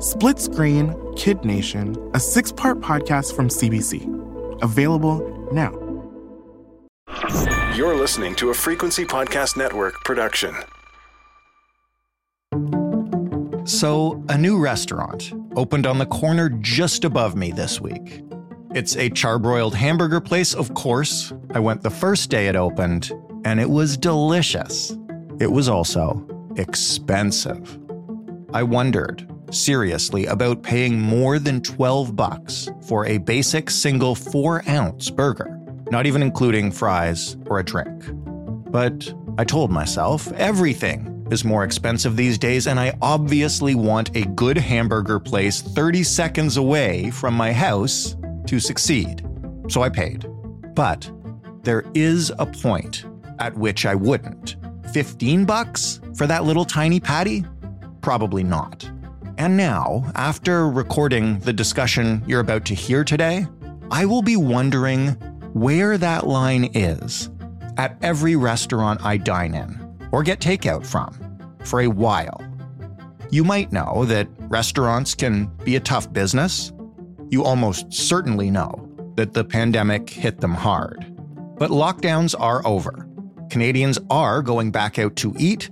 Split Screen Kid Nation, a six part podcast from CBC. Available now. You're listening to a Frequency Podcast Network production. So, a new restaurant opened on the corner just above me this week. It's a charbroiled hamburger place, of course. I went the first day it opened, and it was delicious. It was also expensive. I wondered, seriously, about paying more than 12 bucks for a basic single 4 ounce burger, not even including fries or a drink. But I told myself everything is more expensive these days, and I obviously want a good hamburger place 30 seconds away from my house to succeed. So I paid. But there is a point at which I wouldn't. 15 bucks for that little tiny patty? Probably not. And now, after recording the discussion you're about to hear today, I will be wondering where that line is at every restaurant I dine in or get takeout from for a while. You might know that restaurants can be a tough business you almost certainly know that the pandemic hit them hard. But lockdowns are over. Canadians are going back out to eat,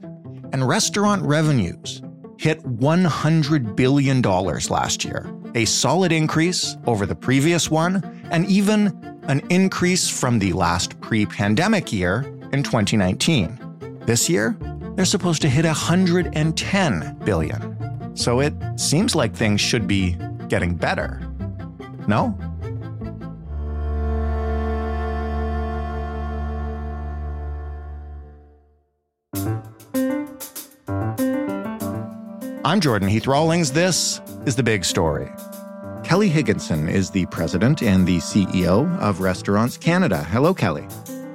and restaurant revenues hit $100 billion last year, a solid increase over the previous one, and even an increase from the last pre pandemic year in 2019. This year, they're supposed to hit 110 billion. So it seems like things should be getting better. No? I'm Jordan Heath Rawlings. This is The Big Story. Kelly Higginson is the president and the CEO of Restaurants Canada. Hello, Kelly.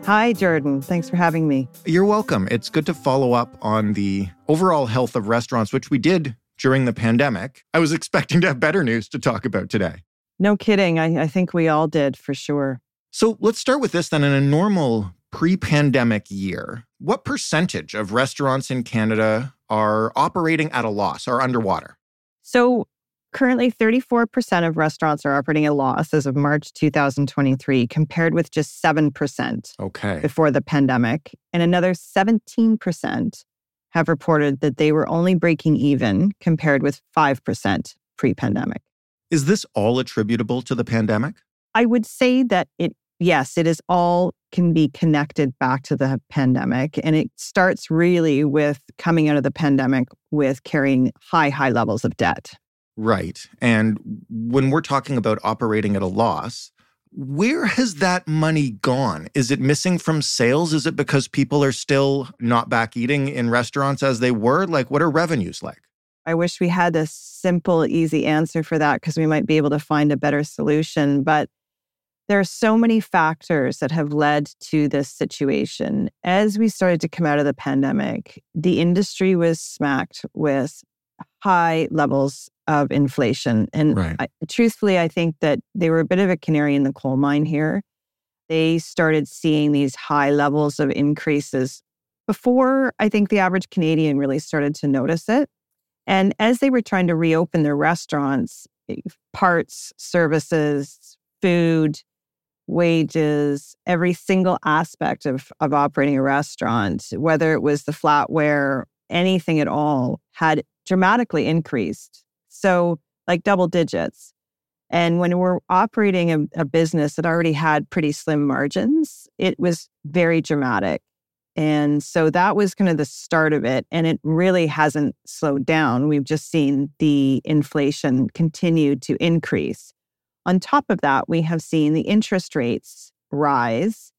Hi, Jordan. Thanks for having me. You're welcome. It's good to follow up on the overall health of restaurants, which we did during the pandemic. I was expecting to have better news to talk about today. No kidding. I, I think we all did for sure. So let's start with this then. In a normal pre pandemic year, what percentage of restaurants in Canada are operating at a loss or underwater? So currently, 34% of restaurants are operating at a loss as of March 2023, compared with just 7% okay. before the pandemic. And another 17% have reported that they were only breaking even compared with 5% pre pandemic. Is this all attributable to the pandemic? I would say that it, yes, it is all can be connected back to the pandemic. And it starts really with coming out of the pandemic with carrying high, high levels of debt. Right. And when we're talking about operating at a loss, where has that money gone? Is it missing from sales? Is it because people are still not back eating in restaurants as they were? Like, what are revenues like? I wish we had a simple, easy answer for that because we might be able to find a better solution. But there are so many factors that have led to this situation. As we started to come out of the pandemic, the industry was smacked with high levels of inflation. And right. I, truthfully, I think that they were a bit of a canary in the coal mine here. They started seeing these high levels of increases before I think the average Canadian really started to notice it. And as they were trying to reopen their restaurants, eh, parts, services, food, wages, every single aspect of, of operating a restaurant, whether it was the flatware, anything at all, had dramatically increased. So, like double digits. And when we're operating a, a business that already had pretty slim margins, it was very dramatic. And so that was kind of the start of it. And it really hasn't slowed down. We've just seen the inflation continue to increase. On top of that, we have seen the interest rates rise.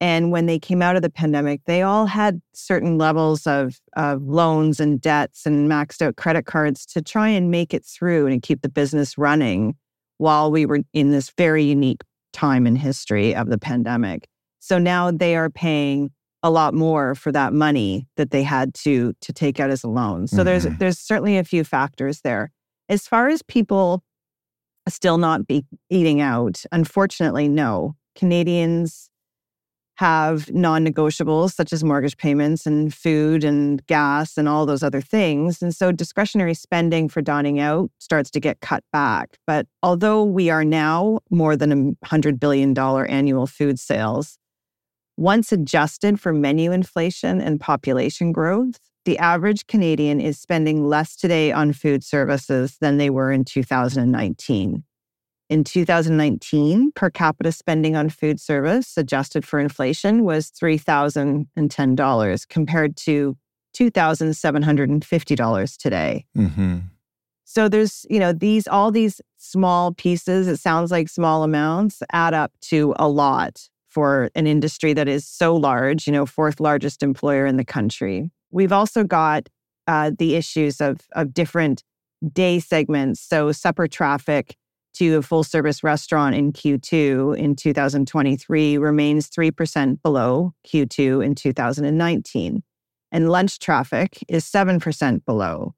And when they came out of the pandemic, they all had certain levels of, of loans and debts and maxed out credit cards to try and make it through and keep the business running while we were in this very unique time in history of the pandemic. So now they are paying a lot more for that money that they had to to take out as a loan. So mm-hmm. there's there's certainly a few factors there. As far as people still not be eating out, unfortunately, no. Canadians have non negotiables such as mortgage payments and food and gas and all those other things. And so discretionary spending for dining out starts to get cut back. But although we are now more than a $100 billion annual food sales, once adjusted for menu inflation and population growth, the average Canadian is spending less today on food services than they were in 2019. In 2019, per capita spending on food service adjusted for inflation was $3,010 compared to $2,750 today. Mm-hmm. So there's, you know, these all these small pieces, it sounds like small amounts, add up to a lot for an industry that is so large, you know, fourth largest employer in the country. We've also got uh, the issues of, of different day segments. So supper traffic to a full service restaurant in Q2 in 2023 remains 3% below Q2 in 2019. And lunch traffic is 7% below.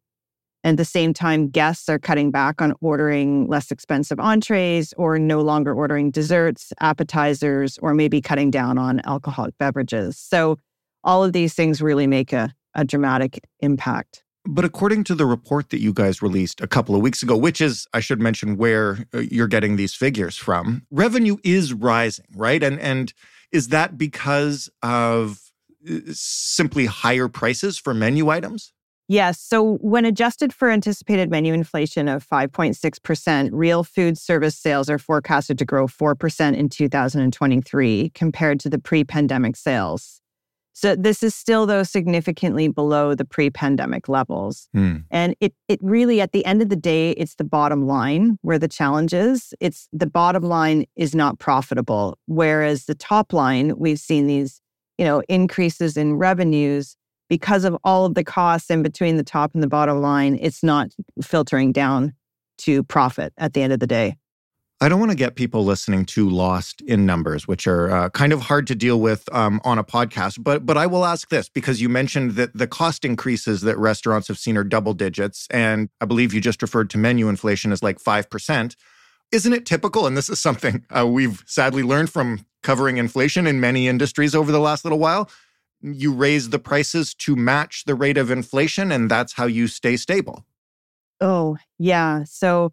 And at the same time, guests are cutting back on ordering less expensive entrees or no longer ordering desserts, appetizers, or maybe cutting down on alcoholic beverages. So, all of these things really make a, a dramatic impact. But according to the report that you guys released a couple of weeks ago, which is, I should mention, where uh, you're getting these figures from, revenue is rising, right? And and is that because of uh, simply higher prices for menu items? Yes. So when adjusted for anticipated menu inflation of 5.6%, real food service sales are forecasted to grow 4% in 2023 compared to the pre pandemic sales. So this is still though significantly below the pre-pandemic levels. Mm. And it it really at the end of the day it's the bottom line where the challenge is. It's the bottom line is not profitable whereas the top line we've seen these, you know, increases in revenues because of all of the costs in between the top and the bottom line, it's not filtering down to profit at the end of the day. I don't want to get people listening too lost in numbers, which are uh, kind of hard to deal with um, on a podcast. But but I will ask this because you mentioned that the cost increases that restaurants have seen are double digits, and I believe you just referred to menu inflation as like five percent. Isn't it typical? And this is something uh, we've sadly learned from covering inflation in many industries over the last little while. You raise the prices to match the rate of inflation, and that's how you stay stable. Oh yeah. So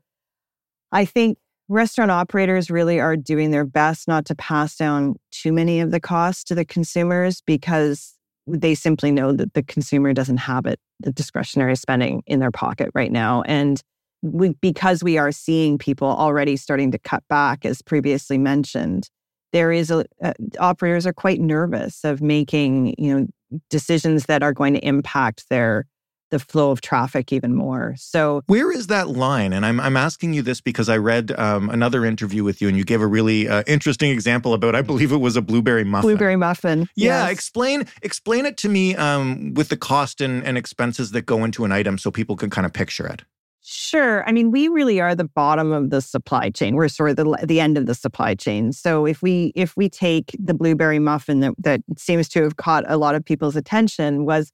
I think restaurant operators really are doing their best not to pass down too many of the costs to the consumers because they simply know that the consumer doesn't have it, the discretionary spending in their pocket right now. And we, because we are seeing people already starting to cut back, as previously mentioned, there is a, uh, operators are quite nervous of making you know decisions that are going to impact their the flow of traffic even more. So, where is that line? And I'm, I'm asking you this because I read um, another interview with you and you gave a really uh, interesting example about, I believe it was a blueberry muffin. Blueberry muffin. Yeah. Yes. Explain, explain it to me um, with the cost and, and expenses that go into an item so people can kind of picture it. Sure. I mean, we really are the bottom of the supply chain. We're sort of the, the end of the supply chain. So if we if we take the blueberry muffin that, that seems to have caught a lot of people's attention was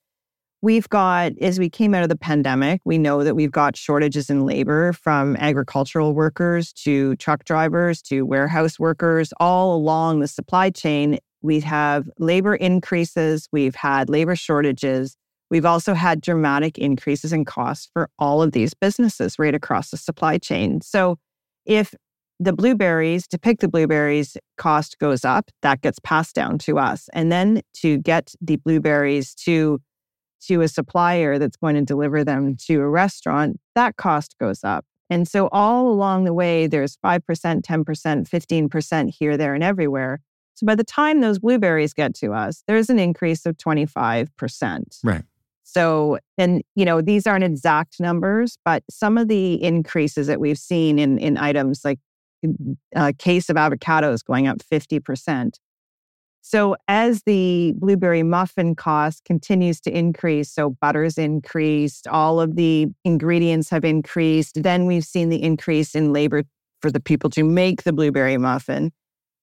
We've got, as we came out of the pandemic, we know that we've got shortages in labor from agricultural workers to truck drivers to warehouse workers all along the supply chain. We have labor increases, we've had labor shortages. We've also had dramatic increases in costs for all of these businesses right across the supply chain. So, if the blueberries, to pick the blueberries, cost goes up, that gets passed down to us. And then to get the blueberries to to a supplier that's going to deliver them to a restaurant, that cost goes up. And so all along the way, there's 5%, 10%, 15% here, there, and everywhere. So by the time those blueberries get to us, there's an increase of 25%. Right. So, and you know, these aren't exact numbers, but some of the increases that we've seen in, in items like a uh, case of avocados going up 50%, So as the blueberry muffin cost continues to increase, so butter's increased, all of the ingredients have increased, then we've seen the increase in labor for the people to make the blueberry muffin.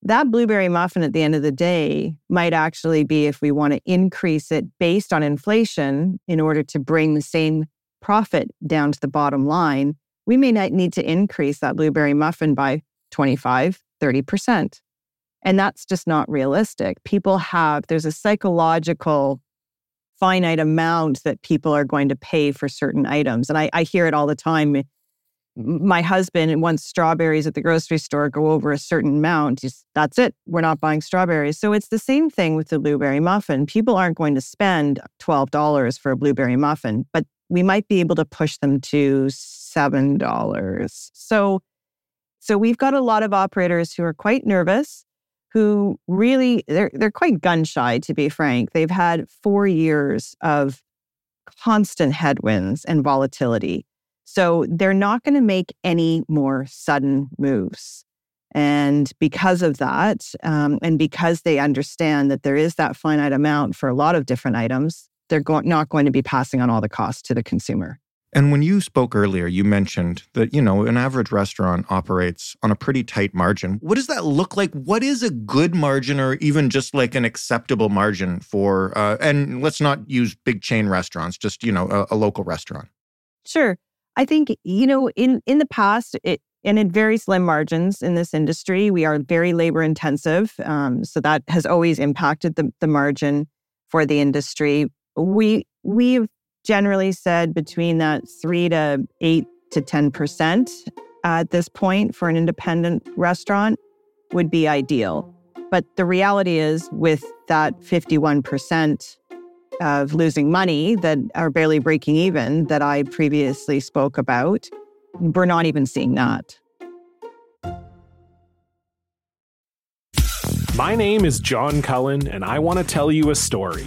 That blueberry muffin at the end of the day might actually be if we want to increase it based on inflation in order to bring the same profit down to the bottom line, we may not need to increase that blueberry muffin by 25, 30%. And that's just not realistic. People have, there's a psychological finite amount that people are going to pay for certain items. And I, I hear it all the time. My husband, wants strawberries at the grocery store go over a certain amount, just, that's it. We're not buying strawberries. So it's the same thing with the blueberry muffin. People aren't going to spend $12 for a blueberry muffin, but we might be able to push them to $7. So, so we've got a lot of operators who are quite nervous who really they're they're quite gun shy to be frank. They've had 4 years of constant headwinds and volatility. So they're not going to make any more sudden moves. And because of that, um, and because they understand that there is that finite amount for a lot of different items, they're go- not going to be passing on all the costs to the consumer. And when you spoke earlier, you mentioned that, you know, an average restaurant operates on a pretty tight margin. What does that look like? What is a good margin or even just like an acceptable margin for, uh, and let's not use big chain restaurants, just, you know, a, a local restaurant? Sure. I think, you know, in, in the past, it, and in very slim margins in this industry, we are very labor intensive. Um, so that has always impacted the, the margin for the industry. We, we've generally said between that three to eight to 10% at this point for an independent restaurant would be ideal. But the reality is, with that 51% of losing money that are barely breaking even that I previously spoke about, we're not even seeing that. My name is John Cullen, and I want to tell you a story.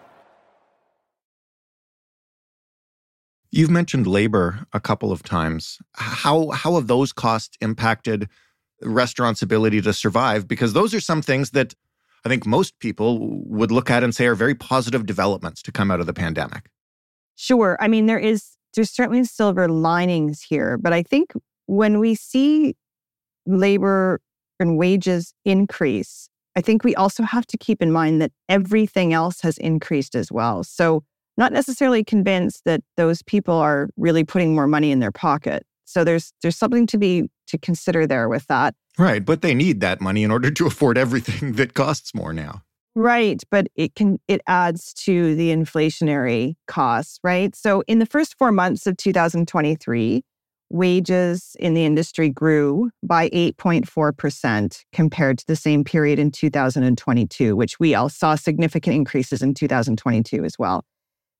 You've mentioned labor a couple of times. How how have those costs impacted restaurants' ability to survive? Because those are some things that I think most people would look at and say are very positive developments to come out of the pandemic. Sure. I mean, there is there's certainly silver linings here, but I think when we see labor and wages increase, I think we also have to keep in mind that everything else has increased as well. So not necessarily convinced that those people are really putting more money in their pocket. So there's there's something to be to consider there with that. Right, but they need that money in order to afford everything that costs more now. Right, but it can it adds to the inflationary costs, right? So in the first 4 months of 2023, wages in the industry grew by 8.4% compared to the same period in 2022, which we all saw significant increases in 2022 as well.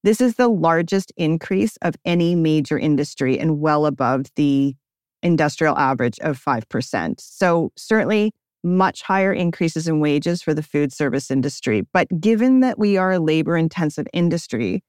This is the largest increase of any major industry and well above the industrial average of 5%. So, certainly much higher increases in wages for the food service industry. But given that we are a labor intensive industry,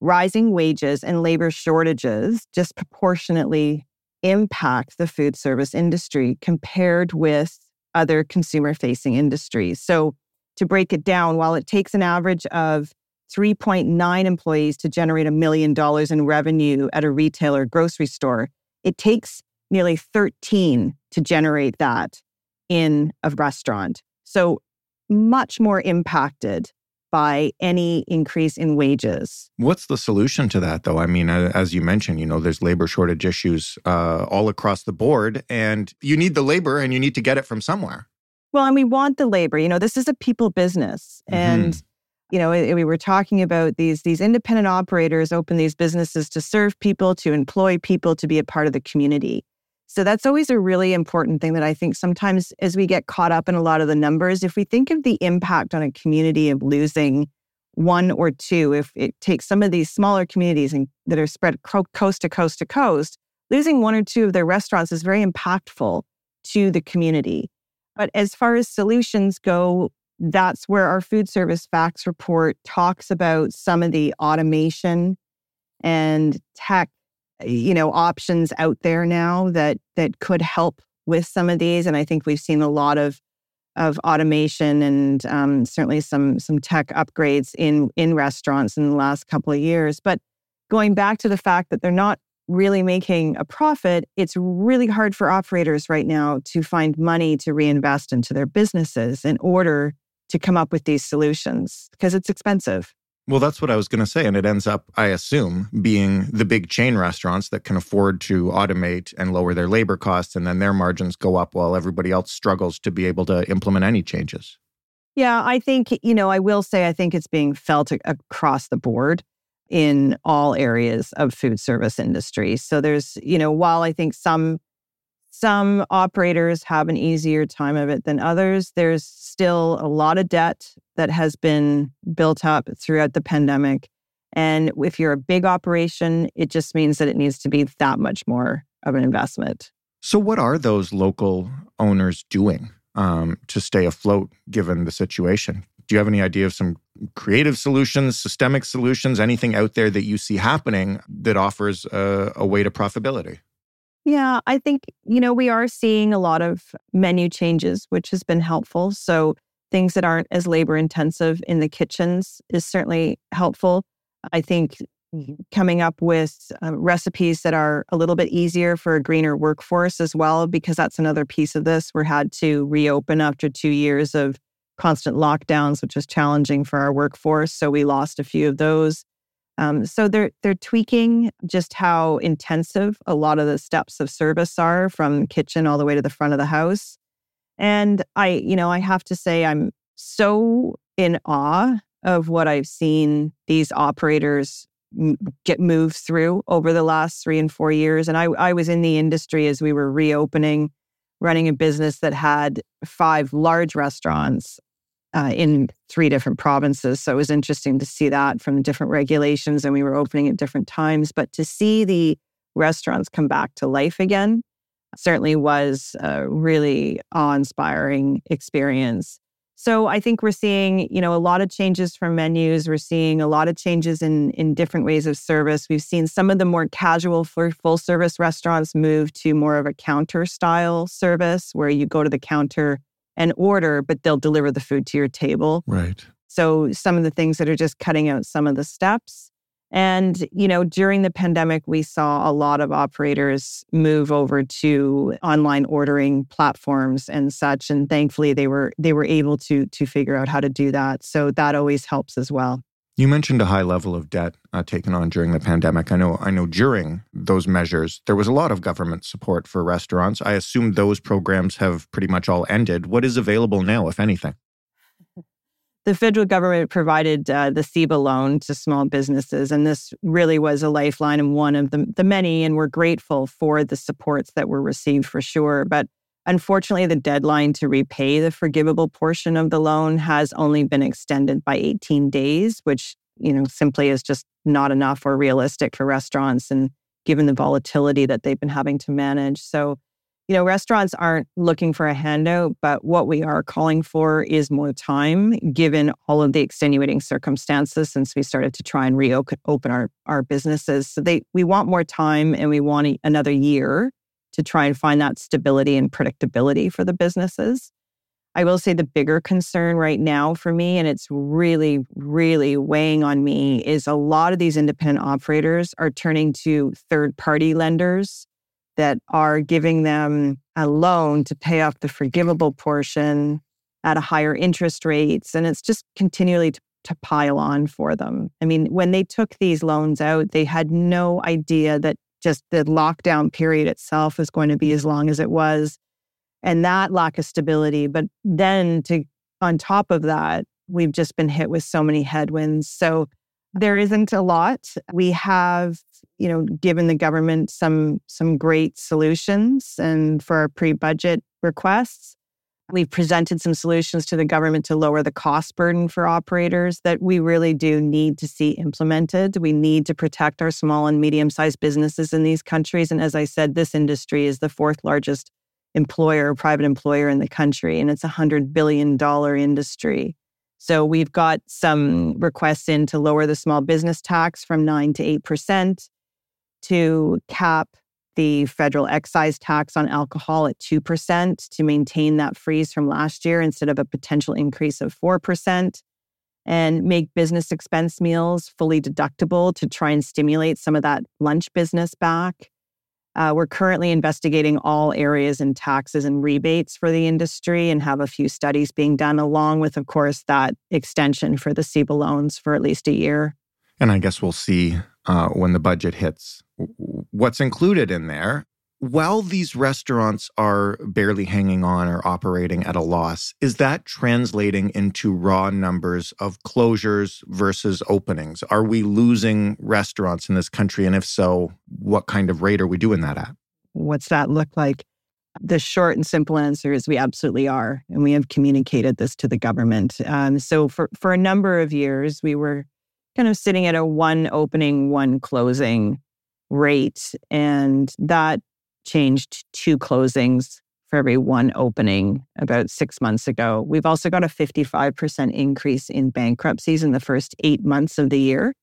rising wages and labor shortages disproportionately impact the food service industry compared with other consumer facing industries. So, to break it down, while it takes an average of 3.9 employees to generate a million dollars in revenue at a retailer grocery store. It takes nearly 13 to generate that in a restaurant. So much more impacted by any increase in wages. What's the solution to that, though? I mean, as you mentioned, you know, there's labor shortage issues uh, all across the board, and you need the labor and you need to get it from somewhere. Well, and we want the labor. You know, this is a people business. And mm-hmm you know we were talking about these these independent operators open these businesses to serve people to employ people to be a part of the community so that's always a really important thing that i think sometimes as we get caught up in a lot of the numbers if we think of the impact on a community of losing one or two, if it takes some of these smaller communities and, that are spread coast to coast to coast, losing one or two of their restaurants is very impactful to the community. But as far as solutions go, that's where our food service facts report talks about some of the automation and tech you know options out there now that that could help with some of these. And i think we've seen a lot of of automation and um, certainly some some tech upgrades in in restaurants in the last couple of years. But going back to the fact that they're not really making a profit it's really hard for operators right now to find money to reinvest into their businesses in order to come up with these solutions because it's expensive well, that's what I was going to say. And it ends up, I assume, being the big chain restaurants that can afford to automate and lower their labor costs. And then their margins go up while everybody else struggles to be able to implement any changes. Yeah, I think, you know, I will say I think it's being felt across the board in all areas of food service industry. So there's, you know, while I think some some operators have an easier time of it than others. There's still a lot of debt that has been built up throughout the pandemic. And if you're a big operation, it just means that it needs to be that much more of an investment. So, what are those local owners doing um, to stay afloat given the situation? Do you have any idea of some creative solutions, systemic solutions, anything out there that you see happening that offers a, a way to profitability? Yeah, I think, you know, we are seeing a lot of menu changes, which has been helpful. So things that aren't as labor intensive in the kitchens is certainly helpful. I think coming up with uh, recipes that are a little bit easier for a greener workforce as well, because that's another piece of this. We're had to reopen after two years of constant lockdowns, which was challenging for our workforce. So we lost a few of those. Um, so they're they're tweaking just how intensive a lot of the steps of service are from kitchen all the way to the front of the house. And I, you know, I have to say I'm so in awe of what I've seen these operators get moved through over the last three and four years. And I, I was in the industry as we were reopening, running a business that had five large restaurants uh, in three different provinces. So it was interesting to see that from the different regulations, and we were opening at different times. But to see the restaurants come back to life again certainly was a really awe-inspiring experience. So I think we're seeing, you know, a lot of changes from menus. We're seeing a lot of changes in in different ways of service. We've seen some of the more casual full service restaurants move to more of a counter style service where you go to the counter and order, but they'll deliver the food to your table. Right. So some of the things that are just cutting out some of the steps. And, you know, during the pandemic, we saw a lot of operators move over to online ordering platforms and such. And thankfully they were they were able to to figure out how to do that. So that always helps as well. You mentioned a high level of debt uh, taken on during the pandemic. I know, I know. During those measures, there was a lot of government support for restaurants. I assume those programs have pretty much all ended. What is available now, if anything? The federal government provided uh, the CEBA loan to small businesses, and this really was a lifeline and one of the, the many. And we're grateful for the supports that were received for sure. But Unfortunately, the deadline to repay the forgivable portion of the loan has only been extended by 18 days, which, you know, simply is just not enough or realistic for restaurants and given the volatility that they've been having to manage. So, you know, restaurants aren't looking for a handout, but what we are calling for is more time, given all of the extenuating circumstances since we started to try and reopen our, our businesses. So they we want more time and we want another year to try and find that stability and predictability for the businesses. I will say the bigger concern right now for me, and it's really, really weighing on me, is a lot of these independent operators are turning to third party lenders that are giving them a loan to pay off the forgivable portion at a higher interest rates. And it's just continually to, to pile on for them. I mean, when they took these loans out, they had no idea that just the lockdown period itself is going to be as long as it was and that lack of stability but then to on top of that we've just been hit with so many headwinds so there isn't a lot. We have you know given the government some some great solutions and for our pre-budget requests We've presented some solutions to the government to lower the cost burden for operators that we really do need to see implemented. We need to protect our small and medium sized businesses in these countries. And as I said, this industry is the fourth largest employer, private employer in the country, and it's a $100 billion industry. So we've got some requests in to lower the small business tax from 9 to 8%, to cap the federal excise tax on alcohol at 2% to maintain that freeze from last year instead of a potential increase of 4%, and make business expense meals fully deductible to try and stimulate some of that lunch business back. Uh, we're currently investigating all areas in taxes and rebates for the industry and have a few studies being done, along with, of course, that extension for the CEBA loans for at least a year. And I guess we'll see uh, when the budget hits what's included in there. While these restaurants are barely hanging on or operating at a loss, is that translating into raw numbers of closures versus openings? Are we losing restaurants in this country? And if so, what kind of rate are we doing that at? What's that look like? The short and simple answer is we absolutely are. And we have communicated this to the government. Um, so for, for a number of years, we were kind of sitting at a one opening, one closing rate. And that changed two closings for every one opening about six months ago. We've also got a 55% increase in bankruptcies in the first eight months of the year,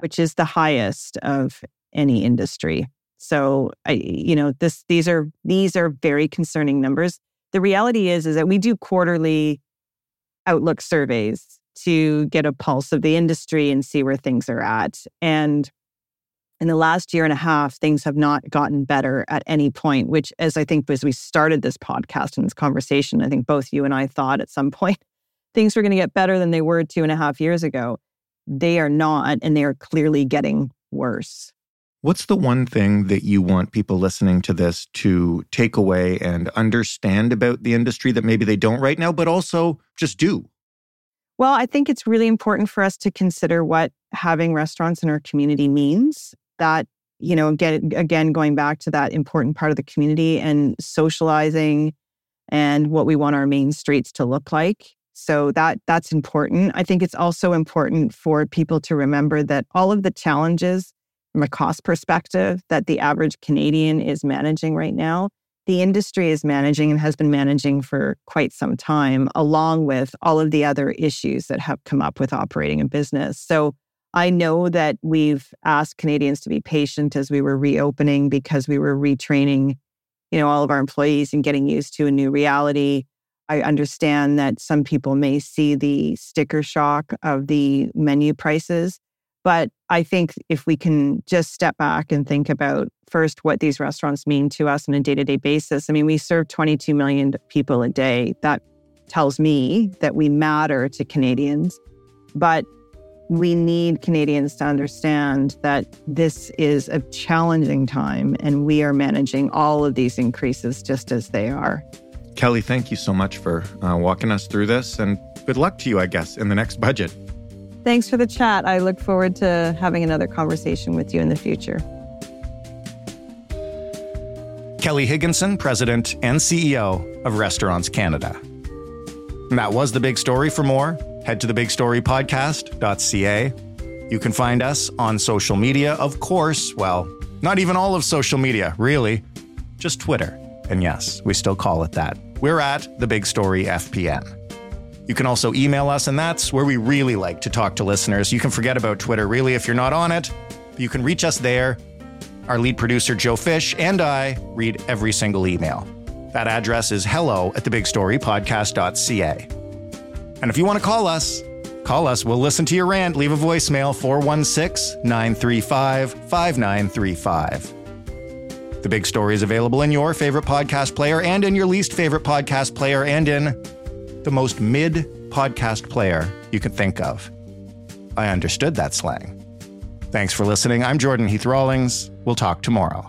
which is the highest of any industry. So I, you know, this these are these are very concerning numbers. The reality is is that we do quarterly outlook surveys to get a pulse of the industry and see where things are at. And in the last year and a half, things have not gotten better at any point, which, as I think, as we started this podcast and this conversation, I think both you and I thought at some point things were going to get better than they were two and a half years ago. They are not, and they are clearly getting worse. What's the one thing that you want people listening to this to take away and understand about the industry that maybe they don't right now, but also just do? Well, I think it's really important for us to consider what having restaurants in our community means. That, you know, again, again, going back to that important part of the community and socializing and what we want our main streets to look like. So that that's important. I think it's also important for people to remember that all of the challenges from a cost perspective that the average Canadian is managing right now the industry is managing and has been managing for quite some time, along with all of the other issues that have come up with operating a business. So I know that we've asked Canadians to be patient as we were reopening because we were retraining, you know, all of our employees and getting used to a new reality. I understand that some people may see the sticker shock of the menu prices. But I think if we can just step back and think about first what these restaurants mean to us on a day to day basis, I mean, we serve 22 million people a day. That tells me that we matter to Canadians. But we need Canadians to understand that this is a challenging time and we are managing all of these increases just as they are. Kelly, thank you so much for uh, walking us through this and good luck to you, I guess, in the next budget. Thanks for the chat. I look forward to having another conversation with you in the future. Kelly Higginson, President and CEO of Restaurants Canada. And that was the big story. For more, head to thebigstorypodcast.ca. You can find us on social media, of course. Well, not even all of social media, really, just Twitter. And yes, we still call it that. We're at The Big Story FPN. You can also email us, and that's where we really like to talk to listeners. You can forget about Twitter, really, if you're not on it. You can reach us there. Our lead producer, Joe Fish, and I read every single email. That address is hello at thebigstorypodcast.ca. And if you want to call us, call us. We'll listen to your rant. Leave a voicemail 416 935 5935. The Big Story is available in your favorite podcast player and in your least favorite podcast player and in the most mid podcast player you could think of. I understood that slang. Thanks for listening. I'm Jordan Heath Rawlings. We'll talk tomorrow.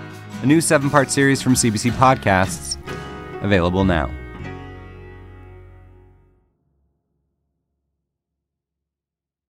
a new seven part series from CBC Podcasts, available now.